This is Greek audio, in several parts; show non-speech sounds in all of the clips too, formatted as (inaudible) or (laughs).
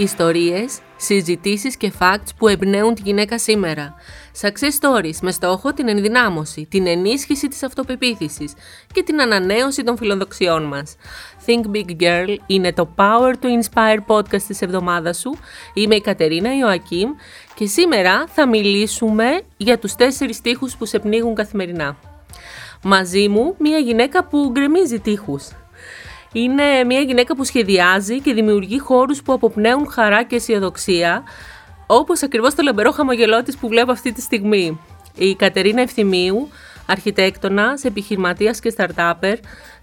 Ιστορίες, συζητήσεις και facts που εμπνέουν τη γυναίκα σήμερα. Success stories με στόχο την ενδυνάμωση, την ενίσχυση της αυτοπεποίθησης και την ανανέωση των φιλοδοξιών μας. Think Big Girl είναι το Power to Inspire podcast της εβδομάδας σου. Είμαι η Κατερίνα Ιωακίμ και σήμερα θα μιλήσουμε για τους τέσσερις τείχους που σε πνίγουν καθημερινά. Μαζί μου μια γυναίκα που γκρεμίζει τείχους. Είναι μια γυναίκα που σχεδιάζει και δημιουργεί χώρους που αποπνέουν χαρά και αισιοδοξία, όπως ακριβώς το λαμπερό χαμογελό της που βλέπω αυτή τη στιγμή. Η Κατερίνα Ευθυμίου, αρχιτέκτονας, επιχειρηματίας και startupper,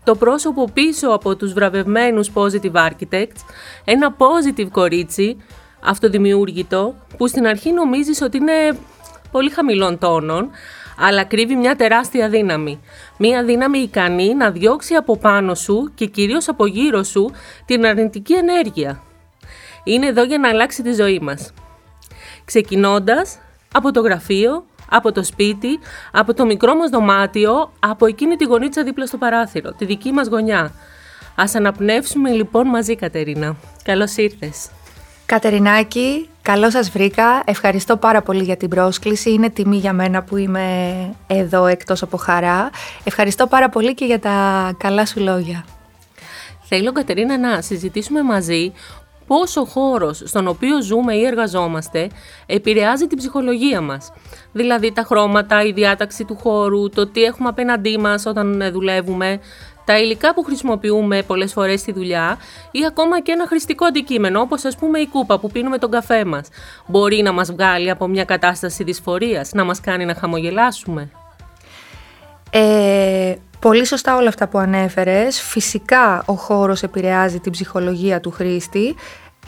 το πρόσωπο πίσω από τους βραβευμένους positive architects, ένα positive κορίτσι, αυτοδημιούργητο, που στην αρχή νομίζεις ότι είναι πολύ χαμηλών τόνων, αλλά κρύβει μια τεράστια δύναμη. Μια δύναμη ικανή να διώξει από πάνω σου και κυρίως από γύρω σου την αρνητική ενέργεια. Είναι εδώ για να αλλάξει τη ζωή μας. Ξεκινώντας από το γραφείο, από το σπίτι, από το μικρό μας δωμάτιο, από εκείνη τη γωνίτσα δίπλα στο παράθυρο, τη δική μας γωνιά. Ας αναπνεύσουμε λοιπόν μαζί Κατερίνα. Καλώς ήρθες. Κατερινάκη, καλώς σας βρήκα. Ευχαριστώ πάρα πολύ για την πρόσκληση. Είναι τιμή για μένα που είμαι εδώ εκτός από χαρά. Ευχαριστώ πάρα πολύ και για τα καλά σου λόγια. Θέλω, Κατερίνα, να συζητήσουμε μαζί πώς ο χώρος στον οποίο ζούμε ή εργαζόμαστε επηρεάζει την ψυχολογία μας. Δηλαδή τα χρώματα, η διάταξη του χώρου, το τι έχουμε απέναντί μας όταν δουλεύουμε, τα υλικά που χρησιμοποιούμε πολλές φορές στη δουλειά ή ακόμα και ένα χρηστικό αντικείμενο όπως ας πούμε η κούπα που πίνουμε τον καφέ μας μπορεί να μας βγάλει από μια κατάσταση δυσφορίας, να μας κάνει να χαμογελάσουμε; Ε, πολύ σωστά όλα αυτά που ανέφερες. Φυσικά ο χώρος επηρεάζει την ψυχολογία του χρήστη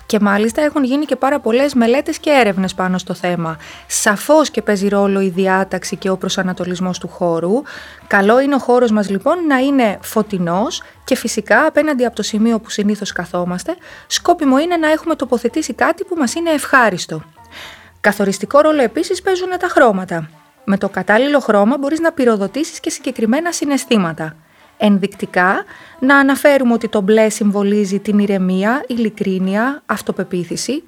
και μάλιστα έχουν γίνει και πάρα πολλές μελέτες και έρευνες πάνω στο θέμα. Σαφώς και παίζει ρόλο η διάταξη και ο προσανατολισμός του χώρου. Καλό είναι ο χώρος μας λοιπόν να είναι φωτεινός και φυσικά απέναντι από το σημείο που συνήθως καθόμαστε, σκόπιμο είναι να έχουμε τοποθετήσει κάτι που μας είναι ευχάριστο. Καθοριστικό ρόλο επίσης παίζουν τα χρώματα. Με το κατάλληλο χρώμα μπορείς να πυροδοτήσεις και συγκεκριμένα συναισθήματα. Ενδεικτικά, να αναφέρουμε ότι το μπλε συμβολίζει την ηρεμία, ειλικρίνεια, αυτοπεποίθηση.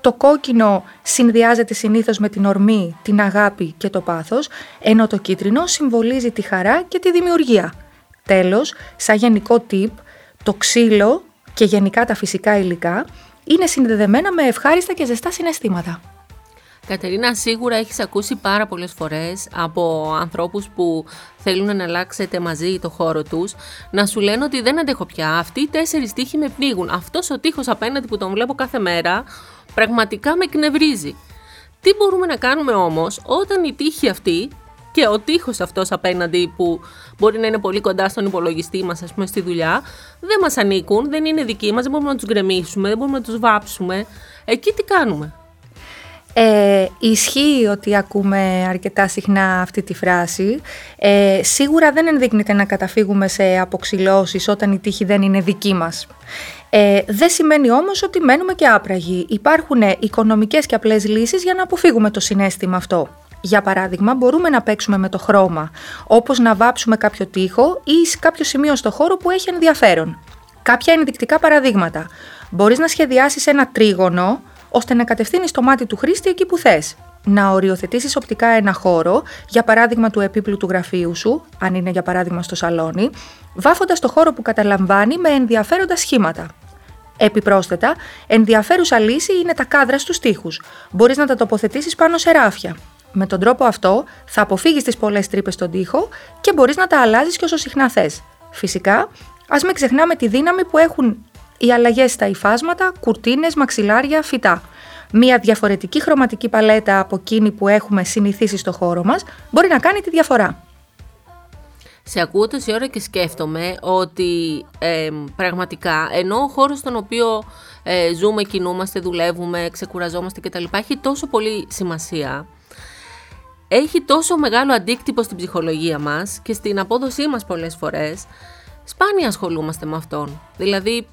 Το κόκκινο συνδυάζεται συνήθως με την ορμή, την αγάπη και το πάθος, ενώ το κίτρινο συμβολίζει τη χαρά και τη δημιουργία. Τέλος, σαν γενικό tip, το ξύλο και γενικά τα φυσικά υλικά είναι συνδεδεμένα με ευχάριστα και ζεστά συναισθήματα. Κατερίνα, σίγουρα έχεις ακούσει πάρα πολλές φορές από ανθρώπους που θέλουν να αλλάξετε μαζί το χώρο τους, να σου λένε ότι δεν αντέχω πια, αυτοί οι τέσσερις τείχοι με πνίγουν. Αυτός ο τείχος απέναντι που τον βλέπω κάθε μέρα, πραγματικά με εκνευρίζει. Τι μπορούμε να κάνουμε όμως όταν η τύχη αυτή και ο τείχος αυτός απέναντι που μπορεί να είναι πολύ κοντά στον υπολογιστή μας, ας πούμε, στη δουλειά, δεν μας ανήκουν, δεν είναι δικοί μας, δεν μπορούμε να τους γκρεμίσουμε, δεν μπορούμε να τους βάψουμε. Εκεί τι κάνουμε; Ε, ισχύει ότι ακούμε αρκετά συχνά αυτή τη φράση. Ε, σίγουρα δεν ενδείκνεται να καταφύγουμε σε αποξυλώσεις όταν η τύχη δεν είναι δική μας. Ε, δεν σημαίνει όμως ότι μένουμε και άπραγοι. Υπάρχουν οικονομικές και απλές λύσεις για να αποφύγουμε το συνέστημα αυτό. Για παράδειγμα, μπορούμε να παίξουμε με το χρώμα, όπως να βάψουμε κάποιο τοίχο ή σε κάποιο σημείο στο χώρο που έχει ενδιαφέρον. Κάποια ενδεικτικά παραδείγματα. Μπορείς να σχεδιάσεις ένα τρίγωνο ώστε να κατευθύνεις το μάτι του χρήστη εκεί που θες. Να οριοθετήσεις οπτικά ένα χώρο, για παράδειγμα του επίπλου του γραφείου σου, αν είναι για παράδειγμα στο σαλόνι, βάφοντας το χώρο που καταλαμβάνει με ενδιαφέροντα σχήματα. Επιπρόσθετα, ενδιαφέρουσα λύση είναι τα κάδρα στους τοίχους. Μπορείς να τα τοποθετήσεις πάνω σε ράφια. Με τον τρόπο αυτό θα αποφύγεις τις πολλές τρύπες στον τοίχο και μπορείς να τα αλλάζεις και όσο συχνά θες. Φυσικά, ας μην ξεχνάμε τη δύναμη που έχουν οι αλλαγές στα υφάσματα, κουρτίνες, μαξιλάρια, φυτά. Μία διαφορετική χρωματική παλέτα από εκείνη που έχουμε συνηθίσει στο χώρο μας μπορεί να κάνει τη διαφορά. Σε ακούω τόση ώρα και σκέφτομαι ότι πραγματικά ενώ ο χώρος στον οποίο ε, ζούμε, κινούμαστε, δουλεύουμε, ξεκουραζόμαστε κτλ. έχει τόσο πολύ σημασία, έχει τόσο μεγάλο αντίκτυπο στην ψυχολογία μας και στην απόδοσή μας πολλές φορές, σπάνια ασχολούμαστε με αυτόν. Δηλαδή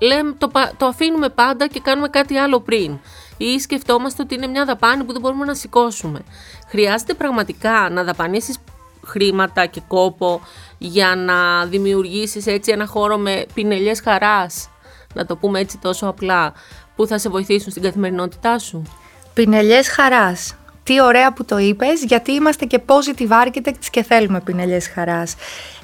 λέμε, το, το αφήνουμε πάντα και κάνουμε κάτι άλλο πριν. Ή σκεφτόμαστε ότι είναι μια δαπάνη που δεν μπορούμε να σηκώσουμε. Χρειάζεται πραγματικά να δαπανίσεις χρήματα και κόπο για να δημιουργήσεις έτσι ένα χώρο με πινελιές χαράς, να το πούμε έτσι τόσο απλά, που θα σε βοηθήσουν στην καθημερινότητά σου; Πινελιές χαράς. Τι ωραία που το είπες, γιατί είμαστε και positive architects και θέλουμε πινελιές χαράς.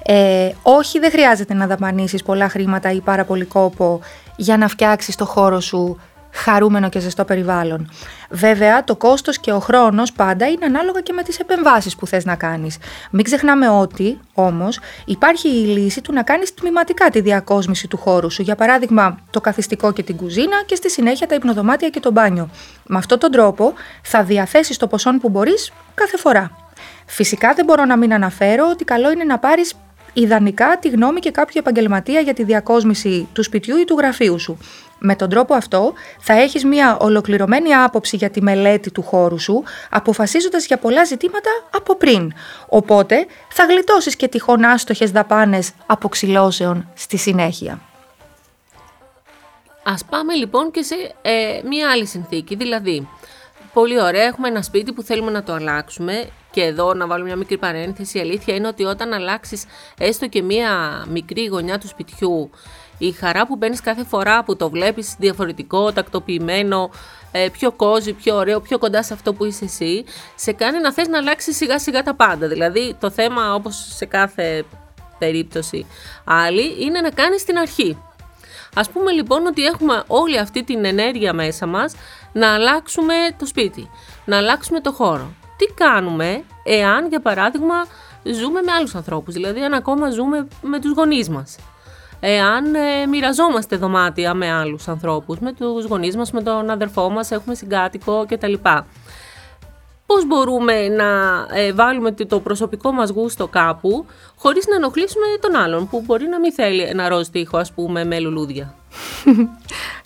Ε, όχι, δεν χρειάζεται να δαπανίσεις πολλά χρήματα ή πάρα πολύ κόπο για να φτιάξεις το χώρο σου χαρούμενο και ζεστό περιβάλλον. Βέβαια, το κόστος και ο χρόνος πάντα είναι ανάλογα και με τις επεμβάσεις που θες να κάνεις. Μην ξεχνάμε ότι, όμως, υπάρχει η λύση του να κάνεις τμηματικά τη διακόσμηση του χώρου σου. Για παράδειγμα, το καθιστικό και την κουζίνα και στη συνέχεια τα υπνοδωμάτια και το μπάνιο. Με αυτόν τον τρόπο θα διαθέσεις το ποσό που μπορείς κάθε φορά. Φυσικά δεν μπορώ να μην αναφέρω ότι καλό είναι να πάρεις ιδανικά τη γνώμη και κάποιο επαγγελματία για τη διακόσμηση του σπιτιού ή του γραφείου σου. Με τον τρόπο αυτό θα έχεις μια ολοκληρωμένη άποψη για τη μελέτη του χώρου σου, αποφασίζοντας για πολλά ζητήματα από πριν. Οπότε θα γλιτώσεις και τυχόν άστοχες δαπάνες αποξυλώσεων στη συνέχεια. Ας πάμε λοιπόν και σε ε, μία άλλη συνθήκη, δηλαδή πολύ ωραία, έχουμε ένα σπίτι που θέλουμε να το αλλάξουμε και εδώ να βάλω μια μικρή παρένθεση, η αλήθεια είναι ότι όταν αλλάξεις έστω και μία μικρή γωνιά του σπιτιού η χαρά που μπαίνεις κάθε φορά που το βλέπεις διαφορετικό, τακτοποιημένο, ε, πιο κόζι, πιο ωραίο, πιο κοντά σε αυτό που είσαι εσύ, σε κάνει να θες να αλλάξεις σιγά σιγά τα πάντα. Δηλαδή το θέμα όπως σε κάθε περίπτωση άλλη είναι να κάνεις την αρχή. Ας πούμε λοιπόν ότι έχουμε όλη αυτή την ενέργεια μέσα μας να αλλάξουμε το σπίτι, να αλλάξουμε το χώρο. Τι κάνουμε εάν για παράδειγμα ζούμε με άλλους ανθρώπους, δηλαδή αν ακόμα ζούμε με τους γονείς μας; Εάν ε, μοιραζόμαστε δωμάτια με άλλους ανθρώπους, με τους γονείς μας, με τον αδερφό μας, έχουμε συγκάτοικο κτλ. Πώς μπορούμε να ε, βάλουμε το προσωπικό μας γούστο κάπου χωρίς να ενοχλήσουμε τον άλλον που μπορεί να μην θέλει ένα ροζ τείχο ας πούμε με λουλούδια. (laughs)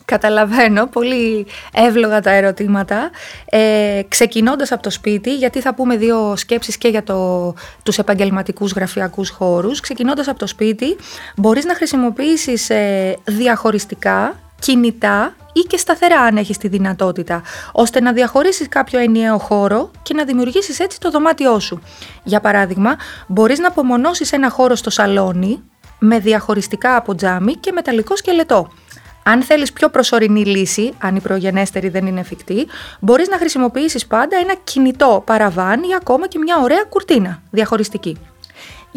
Καταλαβαίνω, πολύ εύλογα τα ερωτήματα. Ε, ξεκινώντας από το σπίτι, γιατί θα πούμε δύο σκέψεις και για το, τους επαγγελματικούς γραφειακούς χώρους. Ξεκινώντας από το σπίτι, μπορείς να χρησιμοποιήσεις ε, διαχωριστικά, κινητά ή και σταθερά αν έχεις τη δυνατότητα, ώστε να διαχωρίσεις κάποιο ενιαίο χώρο και να δημιουργήσεις έτσι το δωμάτιό σου. Για παράδειγμα, μπορείς να απομονώσεις ένα χώρο στο σαλόνι με διαχωριστικά από τζάμι και μεταλλικό σκελετό. Αν θέλεις πιο προσωρινή λύση, αν η προγενέστερη δεν είναι εφικτή, μπορείς να χρησιμοποιήσεις πάντα ένα κινητό παραβάν ή ακόμα και μια ωραία κουρτίνα διαχωριστική.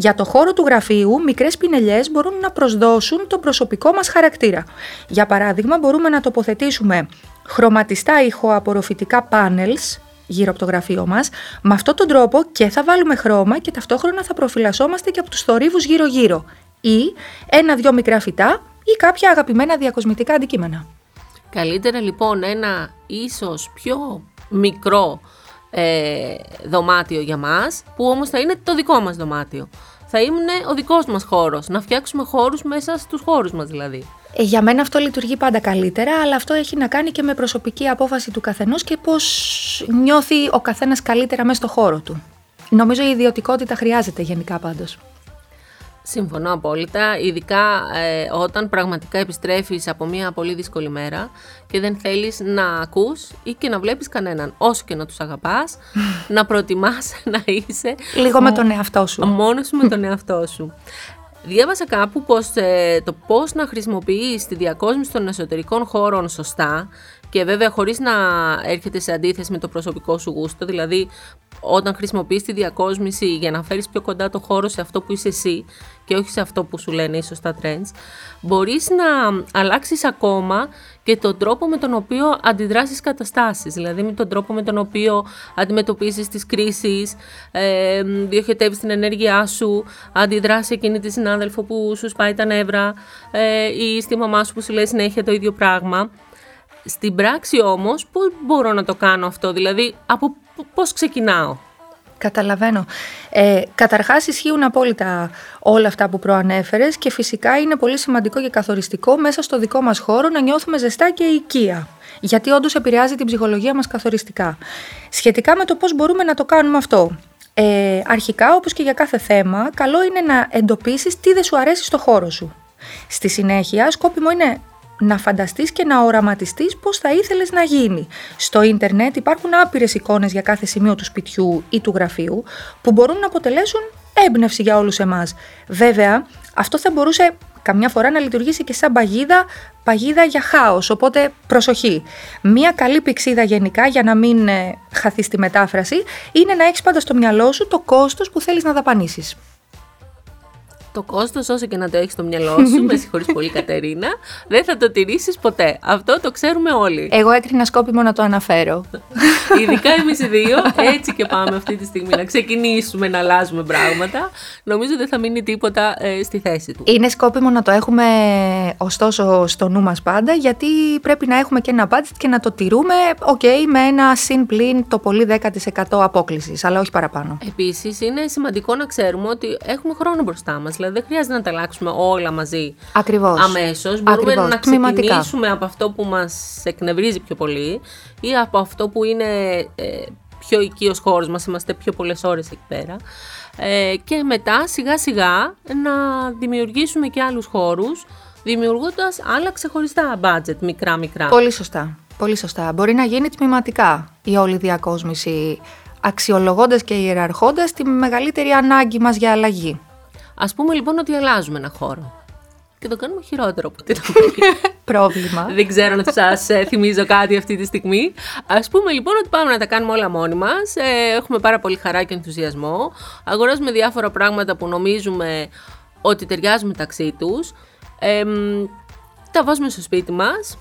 Για το χώρο του γραφείου, μικρές πινελιές μπορούν να προσδώσουν τον προσωπικό μας χαρακτήρα. Για παράδειγμα, μπορούμε να τοποθετήσουμε χρωματιστά ηχοαπορροφητικά panels γύρω από το γραφείο μας. Με αυτόν τον τρόπο και θα βάλουμε χρώμα και ταυτόχρονα θα προφυλασσόμαστε και από τους θορύβους γύρω-γύρω. Ή ένα-δυο μικρά φυτά ή κάποια αγαπημένα διακοσμητικά αντικείμενα. Καλύτερα λοιπόν ένα ίσως πιο μικρό ε, δωμάτιο για μας, που όμως θα είναι το δικό μας δωμάτιο. Θα είναι ο δικός μας χώρος, να φτιάξουμε χώρους μέσα στους χώρους μας δηλαδή. Ε, για μένα αυτό λειτουργεί πάντα καλύτερα, αλλά αυτό έχει να κάνει και με προσωπική απόφαση του καθενός και πώς νιώθει ο καθένας καλύτερα μέσα στο χώρο του. Νομίζω η ιδιωτικότητα χρειάζεται γενικά πάντως. Συμφωνώ απόλυτα, ειδικά ε, όταν πραγματικά επιστρέφεις από μια πολύ δύσκολη μέρα και δεν θέλεις να ακούς ή και να βλέπεις κανέναν. Όσο και να τους αγαπάς, (laughs) να προτιμάς (laughs) να είσαι... Λίγο με τον εαυτό σου. Μόνος σου με τον εαυτό σου. Διάβασα κάπου πως ε, το πώς να χρησιμοποιείς τη διακόσμηση των εσωτερικών χώρων σωστά και βέβαια χωρίς να έρχεται σε αντίθεση με το προσωπικό σου γούστο, δηλαδή όταν χρησιμοποιείς τη διακόσμηση για να φέρεις πιο κοντά το χώρο σε αυτό που είσαι εσύ και όχι σε αυτό που σου λένε ίσως τα trends, μπορείς να αλλάξεις ακόμα και τον τρόπο με τον οποίο αντιδράσεις καταστάσεις, δηλαδή με τον τρόπο με τον οποίο αντιμετωπίζεις τις κρίσεις, ε, διοχετεύεις την ενέργειά σου, αντιδράσεις εκείνη τη συνάδελφο που σου σπάει τα νεύρα ε, ή στη μαμά σου που σου λέει συνέχεια το ίδιο πράγμα. Στην πράξη όμως, πώς μπορώ να το κάνω αυτό, δηλαδή από πώς ξεκινάω; Καταλαβαίνω. Ε, καταρχάς ισχύουν απόλυτα όλα αυτά που προανέφερες και φυσικά είναι πολύ σημαντικό και καθοριστικό μέσα στο δικό μας χώρο να νιώθουμε ζεστά και οικία. Γιατί όντως επηρεάζει την ψυχολογία μας καθοριστικά. Σχετικά με το πώς μπορούμε να το κάνουμε αυτό. Ε, αρχικά, όπως και για κάθε θέμα, καλό είναι να εντοπίσεις τι δεν σου αρέσει στο χώρο σου. Στη συνέχεια, σκόπιμο είναι να φανταστείς και να οραματιστείς πώς θα ήθελες να γίνει. Στο ίντερνετ υπάρχουν άπειρες εικόνες για κάθε σημείο του σπιτιού ή του γραφείου που μπορούν να αποτελέσουν έμπνευση για όλους εμάς. Βέβαια, αυτό θα μπορούσε καμιά φορά να λειτουργήσει και σαν παγίδα, παγίδα για χάος, οπότε προσοχή. Μία καλή πηξίδα γενικά, για να μην ε, χαθεί στη μετάφραση, είναι να έχεις πάντα στο μυαλό σου το κόστος που θέλεις να δαπανίσεις το κόστος όσο και να το έχεις στο μυαλό σου, (laughs) με συγχωρείς πολύ Κατερίνα, δεν θα το τηρήσεις ποτέ. Αυτό το ξέρουμε όλοι. Εγώ έκρινα σκόπιμο να το αναφέρω. (laughs) Ειδικά εμείς οι δύο, έτσι και πάμε αυτή τη στιγμή να ξεκινήσουμε να αλλάζουμε πράγματα. Νομίζω δεν θα μείνει τίποτα ε, στη θέση του. Είναι σκόπιμο να το έχουμε ωστόσο στο νου μας πάντα, γιατί πρέπει να έχουμε και ένα budget και να το τηρούμε, ok, με ένα συν πλήν το πολύ 10% απόκλησης, αλλά όχι παραπάνω. Επίσης, είναι σημαντικό να ξέρουμε ότι έχουμε χρόνο μπροστά μας Δηλαδή δεν χρειάζεται να τα αλλάξουμε όλα μαζί Ακριβώς. αμέσως. Μπορούμε να ξεκινήσουμε από αυτό που μας εκνευρίζει πιο πολύ ή από αυτό που είναι ε, πιο οικείος χώρος μας, είμαστε πιο πολλές ώρες εκεί πέρα. Ε, και μετά σιγά σιγά να δημιουργήσουμε και άλλους χώρους δημιουργώντας άλλα ξεχωριστά budget, μικρά μικρά. Πολύ σωστά. Πολύ σωστά. Μπορεί να γίνει τμηματικά η όλη διακόσμηση, αξιολογώντας και ιεραρχώντας τη μεγαλύτερη ανάγκη μας για αλλαγή. Α πούμε λοιπόν ότι αλλάζουμε ένα χώρο. Και το κάνουμε χειρότερο από την (laughs) Πρόβλημα. Δεν ξέρω αν σας ε, θυμίζω κάτι αυτή τη στιγμή. Α πούμε λοιπόν ότι πάμε να τα κάνουμε όλα μόνοι μας. Ε, έχουμε πάρα πολύ χαρά και ενθουσιασμό. Αγοράζουμε διάφορα πράγματα που νομίζουμε ότι ταιριάζουν μεταξύ τους. Ε, τα βάζουμε στο σπίτι μας.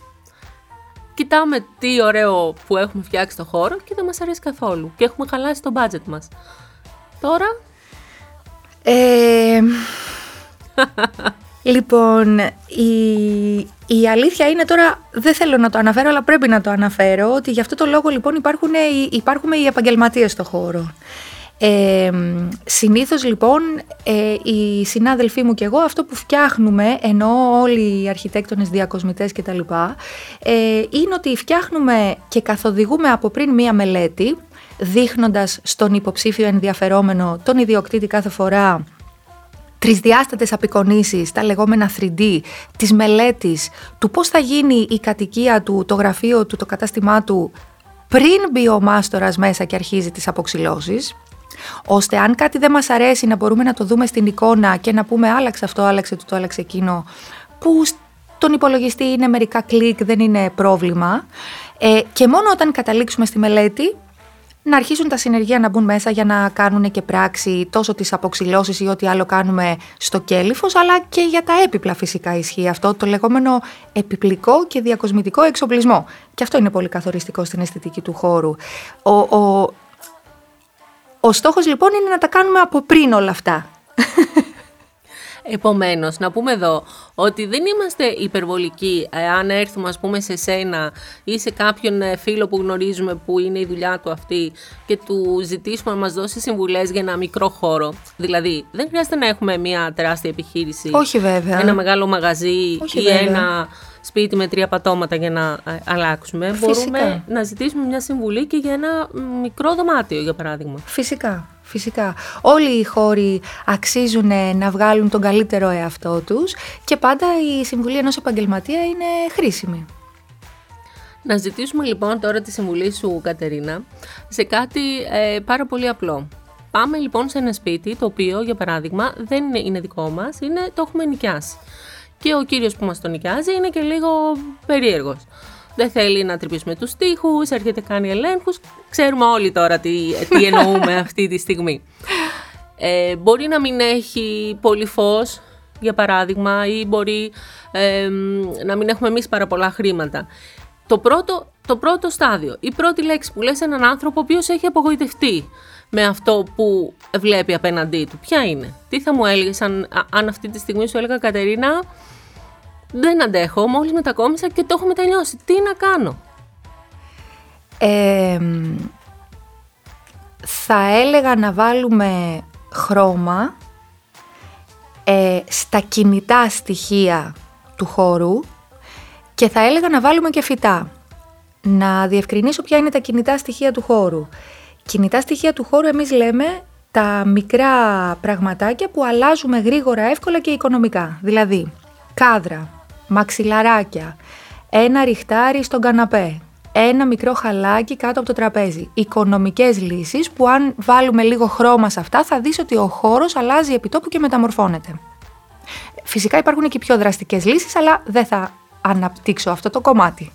Κοιτάμε τι ωραίο που έχουμε φτιάξει το χώρο και δεν μας αρέσει καθόλου. Και έχουμε χαλάσει το budget μας. Τώρα ε, λοιπόν, η, η αλήθεια είναι τώρα, δεν θέλω να το αναφέρω, αλλά πρέπει να το αναφέρω, ότι γι' αυτό το λόγο λοιπόν υπάρχουν, υπάρχουμε οι επαγγελματίες στο χώρο. Ε, συνήθως λοιπόν ε, οι συνάδελφοί μου και εγώ αυτό που φτιάχνουμε ενώ όλοι οι αρχιτέκτονες διακοσμητές και τα λοιπά ε, είναι ότι φτιάχνουμε και καθοδηγούμε από πριν μία μελέτη δείχνοντας στον υποψήφιο ενδιαφερόμενο τον ιδιοκτήτη κάθε φορά τρισδιάστατες απεικονίσεις, τα λεγόμενα 3D, της μελέτης, του πώς θα γίνει η κατοικία του, το γραφείο του, το κατάστημά του, πριν μπει ο μάστορας μέσα και αρχίζει τις αποξυλώσεις, ώστε αν κάτι δεν μας αρέσει να μπορούμε να το δούμε στην εικόνα και να πούμε άλλαξε αυτό, άλλαξε το, άλλαξε εκείνο, που στον υπολογιστή είναι μερικά κλικ, δεν είναι πρόβλημα. Ε, και μόνο όταν καταλήξουμε στη μελέτη να αρχίσουν τα συνεργεία να μπουν μέσα για να κάνουν και πράξη τόσο τις αποξυλώσεις ή ό,τι άλλο κάνουμε στο κέλυφος, αλλά και για τα έπιπλα φυσικά ισχύει αυτό, το λεγόμενο επιπλικό και διακοσμητικό εξοπλισμό. Και αυτό είναι πολύ καθοριστικό στην αισθητική του χώρου. Ο, ο, ο στόχος λοιπόν είναι να τα κάνουμε από πριν όλα αυτά. Επομένως, να πούμε εδώ ότι δεν είμαστε υπερβολικοί αν έρθουμε ας πούμε σε σένα ή σε κάποιον ε, φίλο που γνωρίζουμε που είναι η δουλειά του αυτή και του ζητήσουμε να μας δώσει συμβουλές για ένα μικρό χώρο. Δηλαδή, δεν χρειάζεται να έχουμε μια τεράστια επιχείρηση. Όχι βέβαια. Ένα μεγάλο μαγαζί ή ένα σπίτι με τρία πατώματα για να ε, αλλάξουμε. Μπορούμε να ζητήσουμε μια συμβουλή και για ένα μικρό δωμάτιο, για παράδειγμα. Φυσικά. Φυσικά. Όλοι οι χώροι αξίζουν να βγάλουν τον καλύτερο εαυτό τους και πάντα η συμβουλή ενός επαγγελματία είναι χρήσιμη. Να ζητήσουμε λοιπόν τώρα τη συμβουλή σου Κατερίνα σε κάτι ε, πάρα πολύ απλό. Πάμε λοιπόν σε ένα σπίτι το οποίο για παράδειγμα δεν είναι δικό μας, είναι, το έχουμε νοικιάσει. Και ο κύριος που μας το νοικιάζει είναι και λίγο περίεργος δεν θέλει να τρυπήσουμε τους τοίχους, έρχεται κάνει ελέγχους. Ξέρουμε όλοι τώρα τι, τι (laughs) εννοούμε αυτή τη στιγμή. Ε, μπορεί να μην έχει πολύ φως, για παράδειγμα, ή μπορεί να μην έχουμε εμείς πάρα πολλά χρήματα. Το πρώτο, το πρώτο στάδιο, η πρώτη λέξη που λες έναν άνθρωπο ο οποίος έχει απογοητευτεί με αυτό που βλέπει απέναντί του. Ποια είναι, τι θα μου έλεγες αν, αν αυτή τη στιγμή σου έλεγα Κατερίνα, δεν αντέχω, μόλις μετακόμισα και το έχω μετανιώσει. Τι να κάνω; θα έλεγα να βάλουμε χρώμα ε, στα κινητά στοιχεία του χώρου και θα έλεγα να βάλουμε και φυτά. Να διευκρινίσω ποια είναι τα κινητά στοιχεία του χώρου. Κινητά στοιχεία του χώρου εμείς λέμε τα μικρά πραγματάκια που αλλάζουμε γρήγορα, εύκολα και οικονομικά. Δηλαδή, κάδρα, μαξιλαράκια, ένα ριχτάρι στον καναπέ, ένα μικρό χαλάκι κάτω από το τραπέζι. Οικονομικές λύσεις που αν βάλουμε λίγο χρώμα σε αυτά θα δεις ότι ο χώρος αλλάζει επιτόπου και μεταμορφώνεται. Φυσικά υπάρχουν και πιο δραστικές λύσεις, αλλά δεν θα αναπτύξω αυτό το κομμάτι.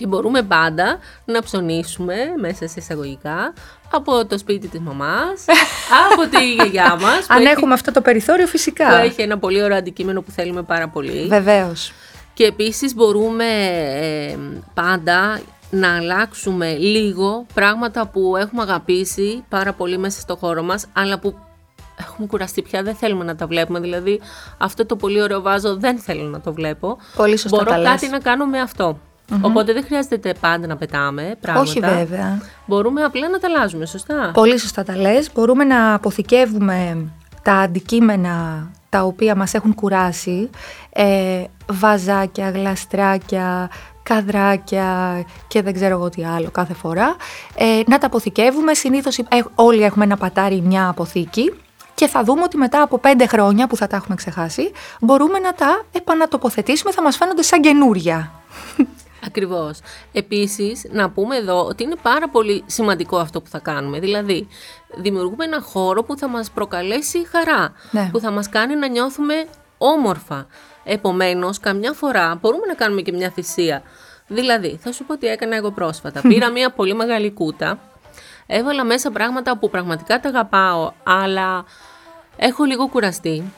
Και μπορούμε πάντα να ψωνίσουμε μέσα σε εισαγωγικά από το σπίτι της μαμάς, (laughs) από τη γιαγιά μας. Αν έχουμε αυτό το περιθώριο φυσικά. Που έχει ένα πολύ ωραίο αντικείμενο που θέλουμε πάρα πολύ. Βεβαίως. Και επίσης μπορούμε ε, πάντα να αλλάξουμε λίγο πράγματα που έχουμε αγαπήσει πάρα πολύ μέσα στο χώρο μας, αλλά που έχουμε κουραστεί πια, δεν θέλουμε να τα βλέπουμε. Δηλαδή, αυτό το πολύ ωραίο βάζο δεν θέλω να το βλέπω. Πολύ σωστά Μπορώ τα λες. κάτι να κάνω με αυτό. Οπότε δεν χρειάζεται πάντα να πετάμε πράγματα. Όχι βέβαια. Μπορούμε απλά να τα αλλάζουμε, σωστά; Πολύ σωστά τα λες. Μπορούμε να αποθηκεύουμε τα αντικείμενα τα οποία μας έχουν κουράσει, ε, βαζάκια, γλαστράκια, καδράκια και δεν ξέρω εγώ τι άλλο κάθε φορά, ε, να τα αποθηκεύουμε. Συνήθως ε, όλοι έχουμε ένα πατάρι, μια αποθήκη και θα δούμε ότι μετά από πέντε χρόνια που θα τα έχουμε ξεχάσει, μπορούμε να τα επανατοποθετήσουμε, θα μας φαίνονται σαν καινούρια. Ακριβώς. Επίσης, να πούμε εδώ ότι είναι πάρα πολύ σημαντικό αυτό που θα κάνουμε. Δηλαδή, δημιουργούμε ένα χώρο που θα μας προκαλέσει χαρά, Ναι. που θα μας κάνει να νιώθουμε όμορφα. Επομένως, καμιά φορά μπορούμε να κάνουμε και μια θυσία. Δηλαδή, θα σου πω τι έκανα εγώ πρόσφατα. (laughs) Πήρα μια πολύ μεγάλη κούτα, έβαλα μέσα πράγματα που πραγματικά τα αγαπάω, αλλά έχω λίγο κουραστεί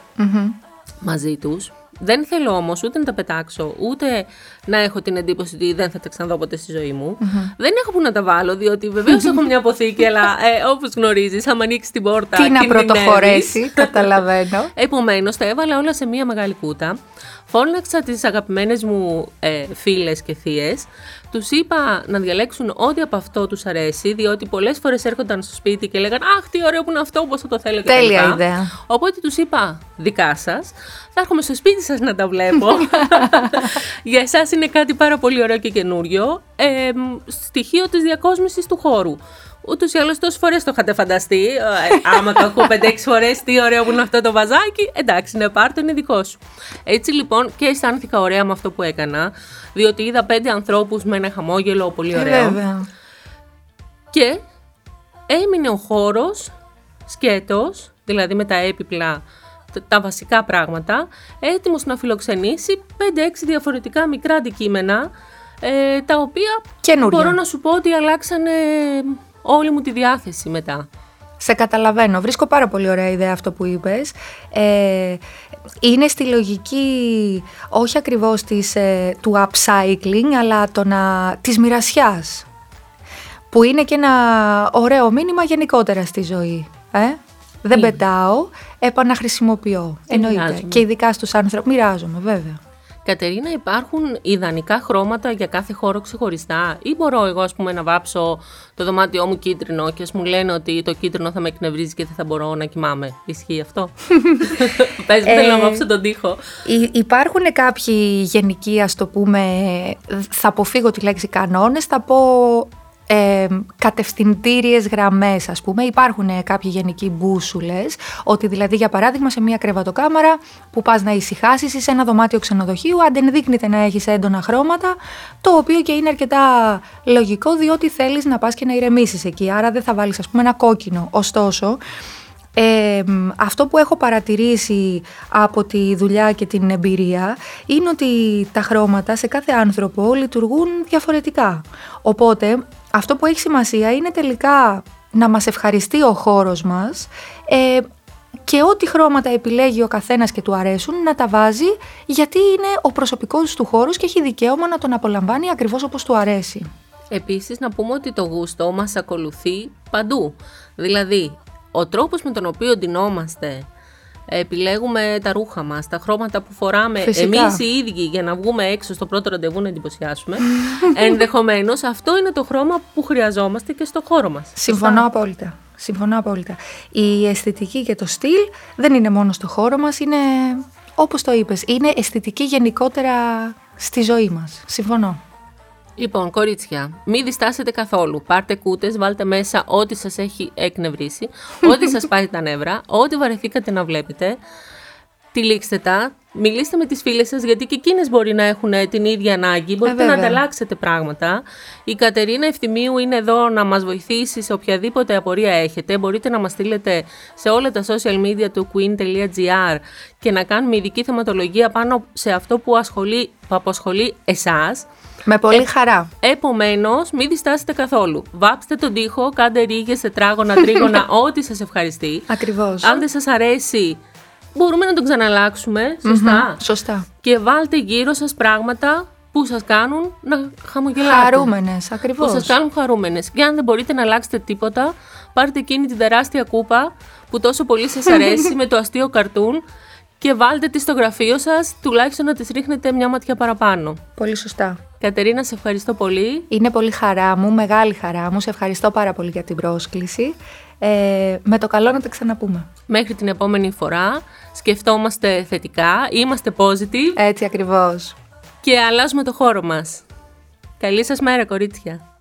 μαζί τους. Δεν θέλω όμως ούτε να τα πετάξω, ούτε να έχω την εντύπωση ότι δεν θα τα ξαναδώ ποτέ στη ζωή μου. Δεν έχω που να τα βάλω, διότι βεβαίως έχω μια αποθήκη, αλλά ε, όπως γνωρίζεις, άμα ανοίξεις την πόρτα. Τι να κινδυνεύεις. πρωτοχωρέσει, καταλαβαίνω. (laughs) Επομένως, τα έβαλα όλα σε μία μεγάλη κούτα. Φώναξα τις αγαπημένες μου ε, φίλες και θείες. Τους είπα να διαλέξουν ό,τι από αυτό τους αρέσει, διότι πολλές φορές έρχονταν στο σπίτι και λέγαν «Αχ, τι ωραίο που είναι αυτό, πώς θα το θέλω» και τα Τέλεια λοιπά. ιδέα. Οπότε τους είπα «Δικά σας, θα έρχομαι στο σπίτι σας να τα βλέπω». (laughs) Για εσάς είναι κάτι πάρα πολύ ωραίο και καινούριο. Ε, μ, στοιχείο της διακόσμησης του χώρου. Ούτως ή άλλως τόσες φορές το είχατε φανταστεί. Ε, άμα το ακούω 5-6 φορές, τι ωραίο που είναι αυτό το βαζάκι. Εντάξει, ναι, πάρ' το, είναι δικός σου. Έτσι λοιπόν και αισθάνθηκα ωραία με αυτό που έκανα, διότι είδα πέντε ανθρώπους με ένα χαμόγελο πολύ Ε, ωραίο. βέβαια. Και έμεινε ο χώρος σκέτος, δηλαδή με τα έπιπλα, τα- τα βασικά πράγματα, έτοιμος να φιλοξενήσει 5-6 διαφορετικά μικρά αντικείμενα, ε, τα οποία Καινούρια. μπορώ να σου πω ότι αλλάξανε όλη μου τη διάθεση μετά. Σε καταλαβαίνω. Βρίσκω πάρα πολύ ωραία ιδέα αυτό που είπες. Ε, είναι στη λογική όχι ακριβώς της, ε, του upcycling, αλλά το να, της μοιρασιάς. Που είναι και ένα ωραίο μήνυμα γενικότερα στη ζωή. Ε; Δεν Είναι. πετάω, επαναχρησιμοποιώ. Και Εννοείται. μοιράζομαι. Και ειδικά στους άνθρωπους. Μοιράζομαι, βέβαια. Κατερίνα, υπάρχουν ιδανικά χρώματα για κάθε χώρο ξεχωριστά; Ή μπορώ εγώ ας πούμε να βάψω το δωμάτιό μου κίτρινο και ας μου λένε ότι το κίτρινο θα με εκνευρίζει και δεν θα μπορώ να κοιμάμαι; Ισχύει αυτό; (laughs) Πες μου, θέλω να Ε, βάψω τον τοίχο. Υ- Υπάρχουν κάποιοι γενικοί, ας το πούμε, θα αποφύγω τη λέξη κανόνες, θα πω ε, κατευθυντήριες γραμμές ας πούμε. Υπάρχουν ε, κάποιοι γενικοί μπούσουλες, ότι δηλαδή για παράδειγμα σε μια κρεβατοκάμαρα που πας να ησυχάσεις ή σε ένα δωμάτιο ξενοδοχείου, αν δεν δείχνεται να έχεις έντονα χρώματα, το οποίο και είναι αρκετά λογικό διότι θέλεις να πας και να ηρεμήσεις εκεί, άρα δεν θα βάλεις ας πούμε ένα κόκκινο. Ωστόσο, ε, μ, αυτό που έχω παρατηρήσει από τη δουλειά και την εμπειρία είναι ότι τα χρώματα σε κάθε άνθρωπο λειτουργούν διαφορετικά. Οπότε αυτό που έχει σημασία είναι τελικά να μας ευχαριστεί ο χώρος μας ε, και ό,τι χρώματα επιλέγει ο καθένας και του αρέσουν να τα βάζει γιατί είναι ο προσωπικός του χώρος και έχει δικαίωμα να τον απολαμβάνει ακριβώς όπως του αρέσει. Επίσης να πούμε ότι το γούστο μας ακολουθεί παντού. Δηλαδή, ο τρόπος με τον οποίο ντυνόμαστε, επιλέγουμε τα ρούχα μας, τα χρώματα που φοράμε Φυσικά. εμείς οι ίδιοι για να βγούμε έξω στο πρώτο ραντεβού να εντυπωσιάσουμε, (laughs) ενδεχομένως αυτό είναι το χρώμα που χρειαζόμαστε και στο χώρο μας. Συμφωνώ απόλυτα. Συμφωνώ απόλυτα. Η αισθητική και το στυλ δεν είναι μόνο στο χώρο μας, είναι όπως το είπες, είναι αισθητική γενικότερα στη ζωή μας. Συμφωνώ. Λοιπόν, κορίτσια, μην διστάσετε καθόλου. Πάρτε κούτες, βάλτε μέσα ό,τι σας έχει εκνευρίσει, (laughs) ό,τι σας πάει τα νεύρα, ό,τι βαρεθήκατε να βλέπετε. Τυλίξτε τα, Μιλήστε με τις φίλες σας γιατί και εκείνες μπορεί να έχουν ε, την ίδια ανάγκη. Μπορείτε να ανταλλάξετε πράγματα. Η Κατερίνα Ευθυμίου είναι εδώ να μας βοηθήσει σε οποιαδήποτε απορία έχετε. Μπορείτε να μας στείλετε σε όλα τα social media του queen.gr και να κάνουμε ειδική θεματολογία πάνω σε αυτό που, ασχολεί, που αποσχολεί εσάς. Με πολύ χαρά. Επομένως, μην διστάσετε καθόλου. Βάψτε τον τοίχο, κάντε ρίγες, τετράγωνα, τρίγωνα, (laughs) ό,τι σας ευχαριστεί. Ακριβώς. Αν δεν σας αρέσει, μπορούμε να τον ξαναλλάξουμε. Σωστά; σωστά. Και βάλτε γύρω σας πράγματα που σας κάνουν να χαμογελάτε. Χαρούμενες, ακριβώς. Που σας κάνουν χαρούμενες. Και αν δεν μπορείτε να αλλάξετε τίποτα, πάρτε εκείνη την τεράστια κούπα που τόσο πολύ σας (laughs) αρέσει με το αστείο καρτούν και βάλτε τη στο γραφείο σας, τουλάχιστον να της ρίχνετε μια ματιά παραπάνω. Πολύ σωστά. Κατερίνα, σε ευχαριστώ πολύ. Είναι πολύ χαρά μου, μεγάλη χαρά μου. Σε ευχαριστώ πάρα πολύ για την πρόσκληση. Ε, με το καλό να τα ξαναπούμε. Μέχρι την επόμενη φορά, σκεφτόμαστε θετικά, είμαστε positive. Έτσι ακριβώς. Και αλλάζουμε το χώρο μας. Καλή σας μέρα, κορίτσια.